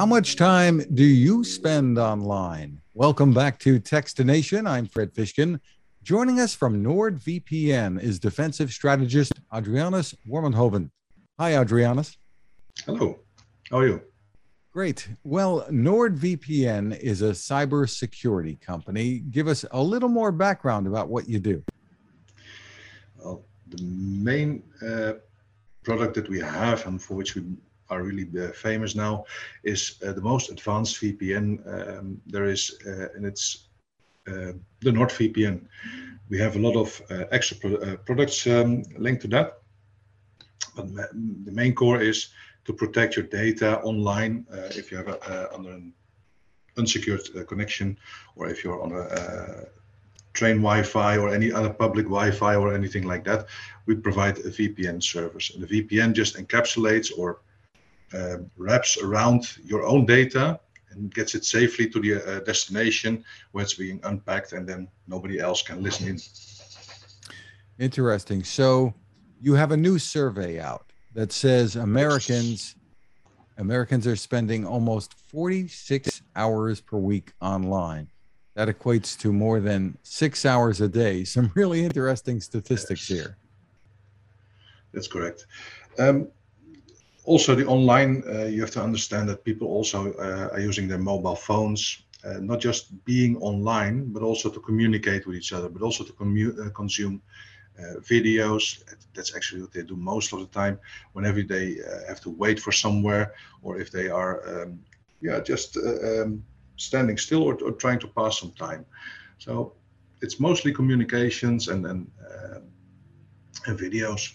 How much time do you spend online? Welcome back to Techstination. I'm Fred Fishkin. Joining us from NordVPN is defensive strategist Adrianus Warmenhoven. Hi, Adrianus. Hello. How are you? Great. Well, NordVPN is a cybersecurity company. Give us a little more background about what you do. Well, the main uh, product that we have and for which we are really uh, famous now is uh, the most advanced VPN um, there is, uh, and it's the NordVPN. We have a lot of extra pro products um, linked to that, but the main core is to protect your data online if you have a, under an unsecured connection or if you're on a train Wi-Fi or any other public Wi-Fi or anything like that, we provide a VPN service. And the VPN just encapsulates or uh, wraps around your own data and gets it safely to the uh, destination where it's being unpacked and then nobody else can listen in. Interesting. So you have a new survey out that says Americans Americans are spending almost 46 hours per week online. That equates to more than six hours a day. Some really interesting statistics here. That's correct. Um, also the online, uh, you have to understand that people also uh, are using their mobile phones, uh, not just being online, but also to communicate with each other, but also to commu- consume videos. That's actually what they do most of the time. Whenever they have to wait for somewhere, or if they are, um, yeah, just um, standing still or, or, trying to pass some time. So it's mostly communications and uh, and videos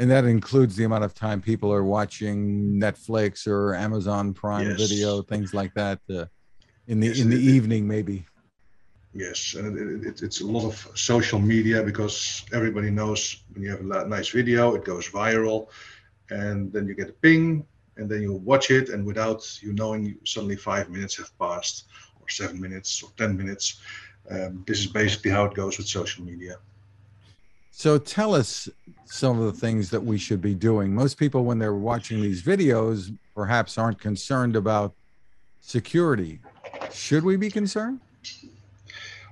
and that includes the amount of time people are watching Netflix or Amazon Prime yes. Video, things like that, uh, in the yes, in the it, evening maybe. Yes, and it, it, it's a lot of social media because everybody knows when you have a nice video, it goes viral, and then you get a ping, and then you watch it, and without you knowing, suddenly five minutes have passed, or seven minutes, or ten minutes. Um, this is basically how it goes with social media. So tell us some of the things that we should be doing. Most people, when they're watching these videos, perhaps aren't concerned about security. Should we be concerned?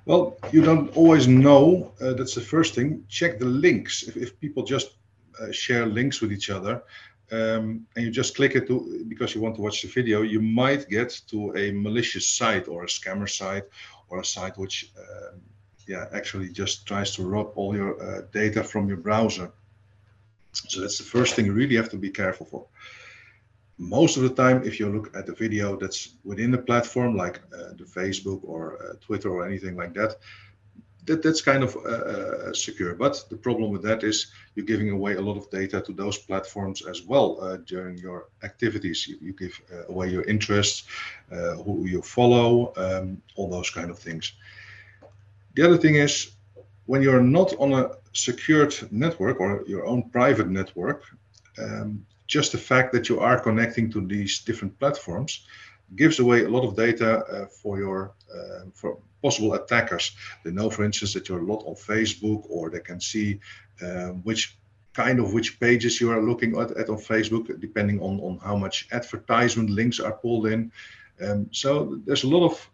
Well, you don't always know. Uh, that's the first thing. Check the links. If, if people just uh, share links with each other um, and you just click it to, because you want to watch the video, you might get to a malicious site or a scammer site or a site which um, yeah, actually just tries to rob all your uh, data from your browser. So that's the first thing you really have to be careful for. Most of the time, if you look at the video that's within the platform, like uh, the Facebook or uh, Twitter or anything like that, that that's kind of uh, uh, secure. But the problem with that is you're giving away a lot of data to those platforms as well uh, during your activities. You, you give away your interests, who you follow, um, all those kind of things. The other thing is when you're not on a secured network or your own private network, um, just the fact that you are connecting to these different platforms gives away a lot of data uh, for your uh, for possible attackers. They know, for instance, that you're a lot on Facebook, or they can see uh, which kind of which pages you are looking at, at, on Facebook, depending on on how much advertisement links are pulled in. Um, so there's a lot of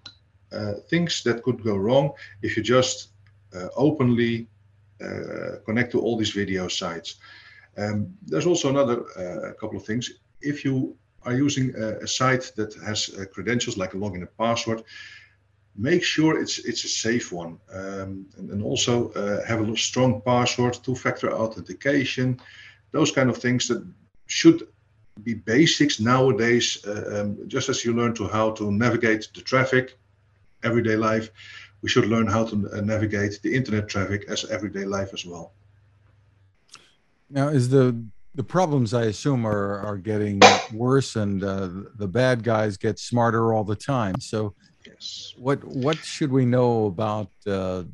things that could go wrong if you just uh, openly uh, connect to all these video sites. Um, there's also another couple of things. If you are using a, a site that has credentials like a login and password, make sure it's it's a safe one um, and, and, also uh, have a strong password two-factor authentication those kind of things that should be basics nowadays uh, um, just as you learn to how to navigate the traffic everyday life, we should learn how to uh, navigate the internet traffic as everyday life as well. Now, is the the problems I assume are are getting worse, and uh, the bad guys get smarter all the time. So, yes. what what should we know about uh,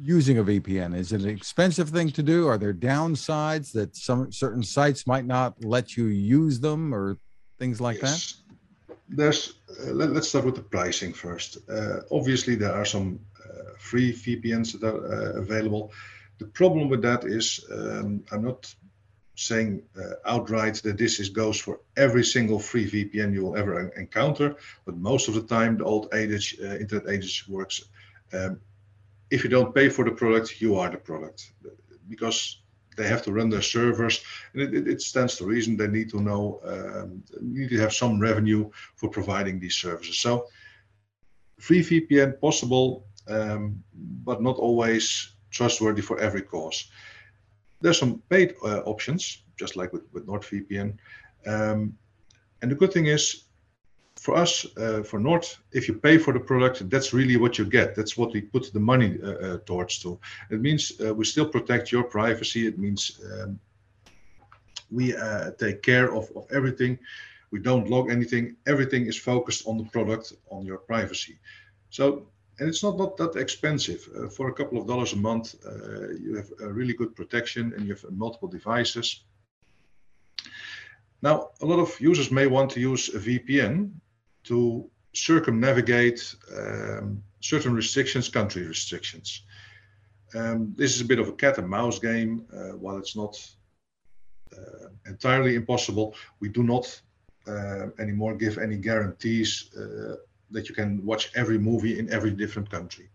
using a VPN? Is it an expensive thing to do? Are there downsides that some certain sites might not let you use them, or things like yes. that? There's uh, let, us start with the pricing first. Uh, obviously, there are some uh, free VPNs that are uh, available. The problem with that is um, I'm not saying uh, outright that this is goes for every single free VPN you will ever encounter, but most of the time the old adage, uh, internet adage works. Um, if you don't pay for the product, you are the product, because they have to run their servers, and it, it, it stands to reason they need to know, um, need to have some revenue for providing these services. So, free VPN possible, um, but not always trustworthy for every cause. There's some paid uh, options, just like with, with NordVPN. Um, and the good thing is, for us, uh, for Nord, if you pay for the product, that's really what you get. That's what we put the money uh, uh towards to. It means uh, we still protect your privacy. It means um, we uh, take care of, of everything. We don't log anything. Everything is focused on the product, on your privacy. So and it's not, not that expensive. Uh, for a couple of dollars a month, uh, you have a really good protection and you have multiple devices. Now, a lot of users may want to use a VPN to circumnavigate um, certain restrictions, country restrictions. Um, this is a bit of a cat and mouse game. Uh, while it's not uh, entirely impossible, we do not uh, anymore give any guarantees uh, that you can watch every movie in every different country.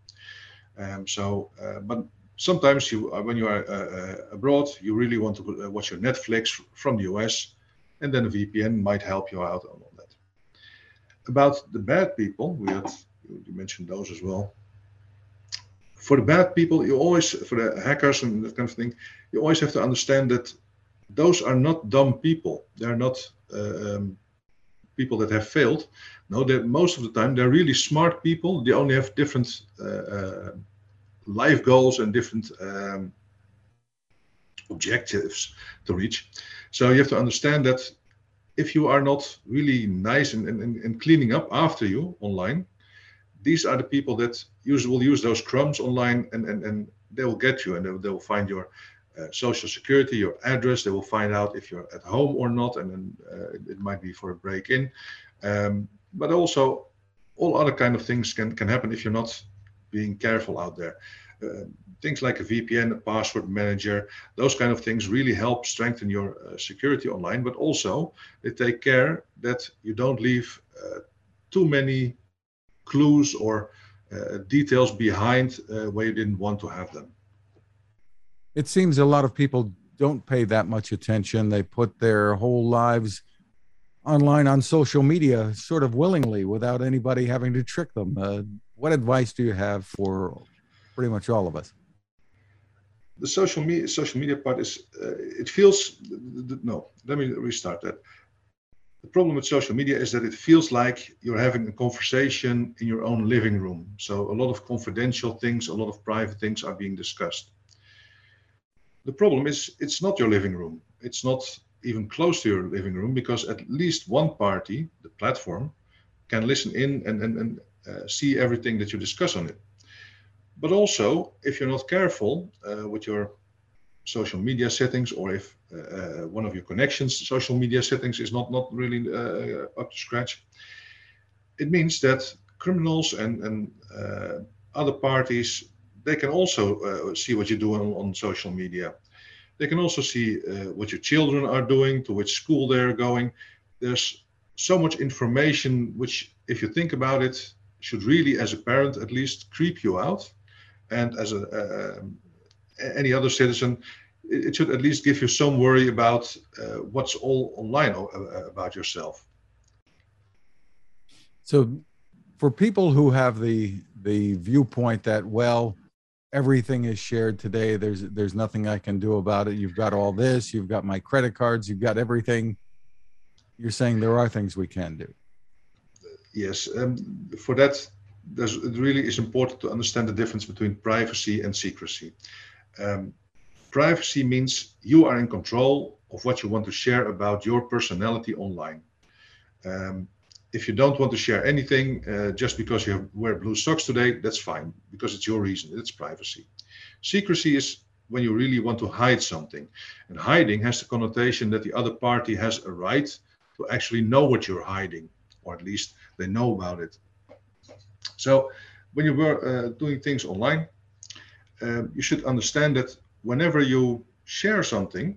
Um, so, uh, but sometimes you, uh, when you are abroad, you really want to watch your Netflix from the US, and then a VPN might help you out. About the bad people, we had you mentioned those as well. For the bad people, you always for the hackers and that kind of thing, you always have to understand that those are not dumb people. They're not uh, um, people that have failed. No, that most of the time they're really smart people. They only have different uh, uh, life goals and different um, objectives to reach. So you have to understand that if you are not really nice and, and, and cleaning up after you online, these are the people that use, will use those crumbs online and, and, and they will get you and they will, they will find your uh, social security, your address. They will find out if you're at home or not, and then uh, it might be for a break-in. Um, but also, all other kind of things can can happen if you're not being careful out there. Uh, things like a VPN, a password manager, those kind of things really help strengthen your uh, security online. But also, they take care that you don't leave uh, too many clues or details behind where you didn't want to have them it seems a lot of people don't pay that much attention. They put their whole lives online on social media sort of willingly without anybody having to trick them. Uh, what advice do you have for pretty much all of us? The social media social media part is uh, it feels no. Let me restart that. The problem with social media is that it feels like you're having a conversation in your own living room. So a lot of confidential things, a lot of private things are being discussed. The problem is it's not your living room. It's not even close to your living room because at least one party, the platform, can listen in and, and, and uh, see everything that you discuss on it. But also, if you're not careful uh, with your social media settings or if uh, uh one of your connections social media settings is not, not really uh, up to scratch, it means that criminals and, and uh, other parties they can also see what you do on, on social media. They can also see what your children are doing, to which school they're going. There's so much information which, if you think about it, should really, as a parent at least, creep you out. And as a, uh, any other citizen, it, should at least give you some worry about uh, what's all online uh, about yourself. So, for people who have the the viewpoint that well, everything is shared today. There's there's nothing I can do about it. You've got all this. You've got my credit cards. You've got everything. You're saying there are things we can do. Yes, um, for that, there's, it really is important to understand the difference between privacy and secrecy. Um, privacy means you are in control of what you want to share about your personality online. Um, if you don't want to share anything uh, just because you wear blue socks today, that's fine because it's your reason. It's privacy. Secrecy is when you really want to hide something. And hiding has the connotation that the other party has a right to actually know what you're hiding, or at least they know about it. So when you were uh, doing things online, uh, you should understand that whenever you share something,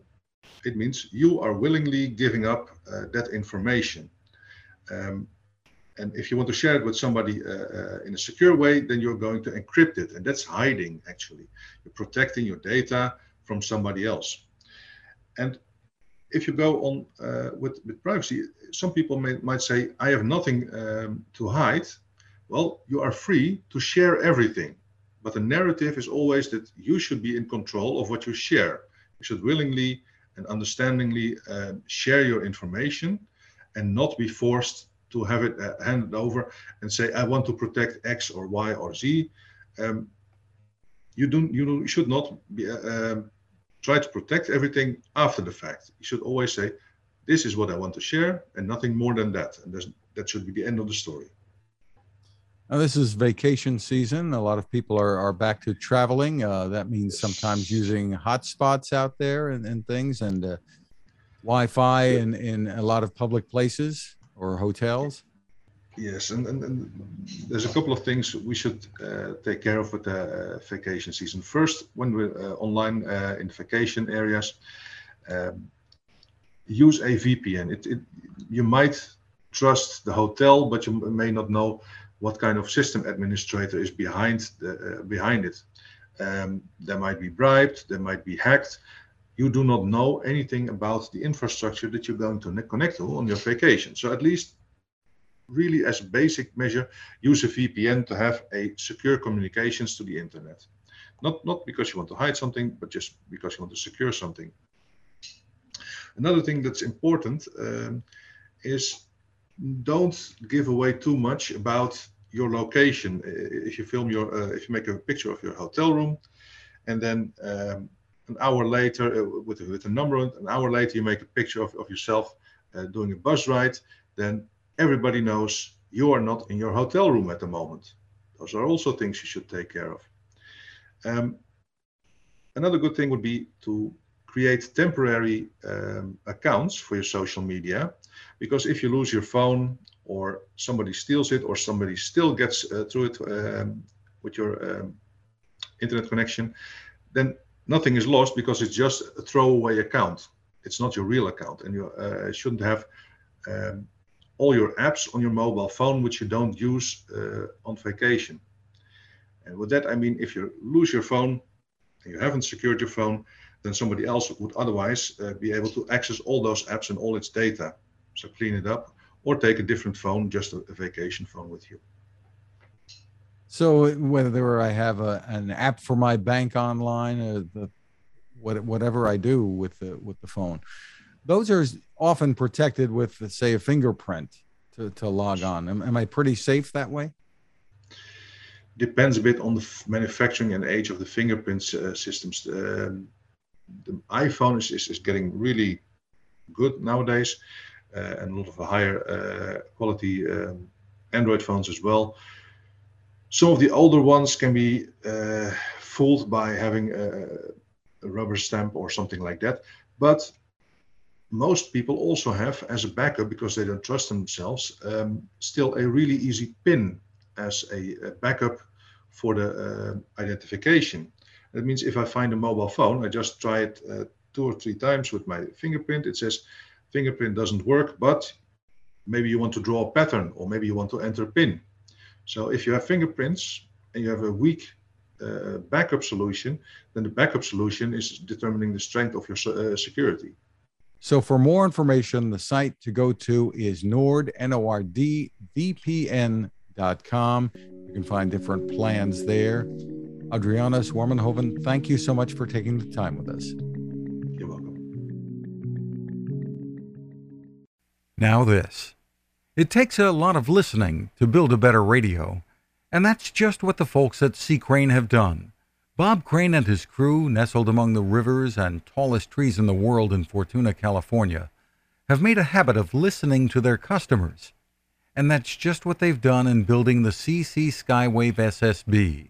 it means you are willingly giving up uh, that information. Um, and if you want to share it with somebody uh, uh, in a secure way, then you're going to encrypt it. And that's hiding, actually. You're protecting your data from somebody else. And if you go on uh, with, with privacy, some people may, might say, I have nothing um, to hide. Well, you are free to share everything. But the narrative is always that you should be in control of what you share. You should willingly and understandingly uh, share your information and not be forced to have it uh, handed over and say, I want to protect X or Y or Z. Um, you, don't, you should not be, uh, um, try to protect everything after the fact. You should always say, this is what I want to share and nothing more than that. And that should be the end of the story. Now, this is vacation season. A lot of people are, are back to traveling. Uh, that means sometimes using hotspots out there and, and things and uh, Wi Fi in, in a lot of public places or hotels? Yes, and, and, and, there's a couple of things we should uh, take care of with the uh, vacation season. First, when we're uh, online uh, in vacation areas, um, use a VPN. It, it, you might trust the hotel, but you may not know what kind of system administrator is behind the, uh, behind it. Um, they might be bribed, they might be hacked you do not know anything about the infrastructure that you're going to connect to on your vacation. So at least really as a basic measure, use a VPN to have a secure communications to the internet. Not, not because you want to hide something, but just because you want to secure something. Another thing that's important um, is don't give away too much about your location. If you film your, uh, if you make a picture of your hotel room, and then um, an hour later uh, with, with a number an hour later you make a picture of, of yourself uh, doing a bus ride then everybody knows you are not in your hotel room at the moment those are also things you should take care of um, another good thing would be to create temporary um, accounts for your social media because if you lose your phone or somebody steals it or somebody still gets uh, through it um, with your um, internet connection then nothing is lost because it's just a throwaway account. It's not your real account, and you uh, shouldn't have um, all your apps on your mobile phone which you don't use uh, on vacation. And with that, I mean if you lose your phone and you haven't secured your phone, then somebody else would otherwise uh, be able to access all those apps and all its data. So clean it up or take a different phone, just a, a vacation phone with you. So whether I have a, an app for my bank online, or the what, whatever I do with the with the phone, those are often protected with, say, a fingerprint to, to log on. Am, am I pretty safe that way? Depends a bit on the manufacturing and age of the fingerprint uh, systems. Um, the iPhone is, is, is, getting really good nowadays, uh, and a lot of higher uh, quality um, Android phones as well some of the older ones can be uh, fooled by having a, a, rubber stamp or something like that. But most people also have, as a backup, because they don't trust themselves, um, still a really easy PIN as a, a backup for the uh, identification. That means if I find a mobile phone, I just try it uh, two or three times with my fingerprint. It says fingerprint doesn't work, but maybe you want to draw a pattern or maybe you want to enter a PIN. So if you have fingerprints and you have a weak uh, backup solution, then the backup solution is determining the strength of your uh, security. So for more information, the site to go to is nord, N-O-R-D-V-P-N.com. You can find different plans there. Adrianus Warmenhoven, thank you so much for taking the time with us. You're welcome. Now this. It takes a lot of listening to build a better radio, and that's just what the folks at C. Crane have done. Bob Crane and his crew, nestled among the rivers and tallest trees in the world in Fortuna, California, have made a habit of listening to their customers. And that's just what they've done in building the CC Skywave SSB,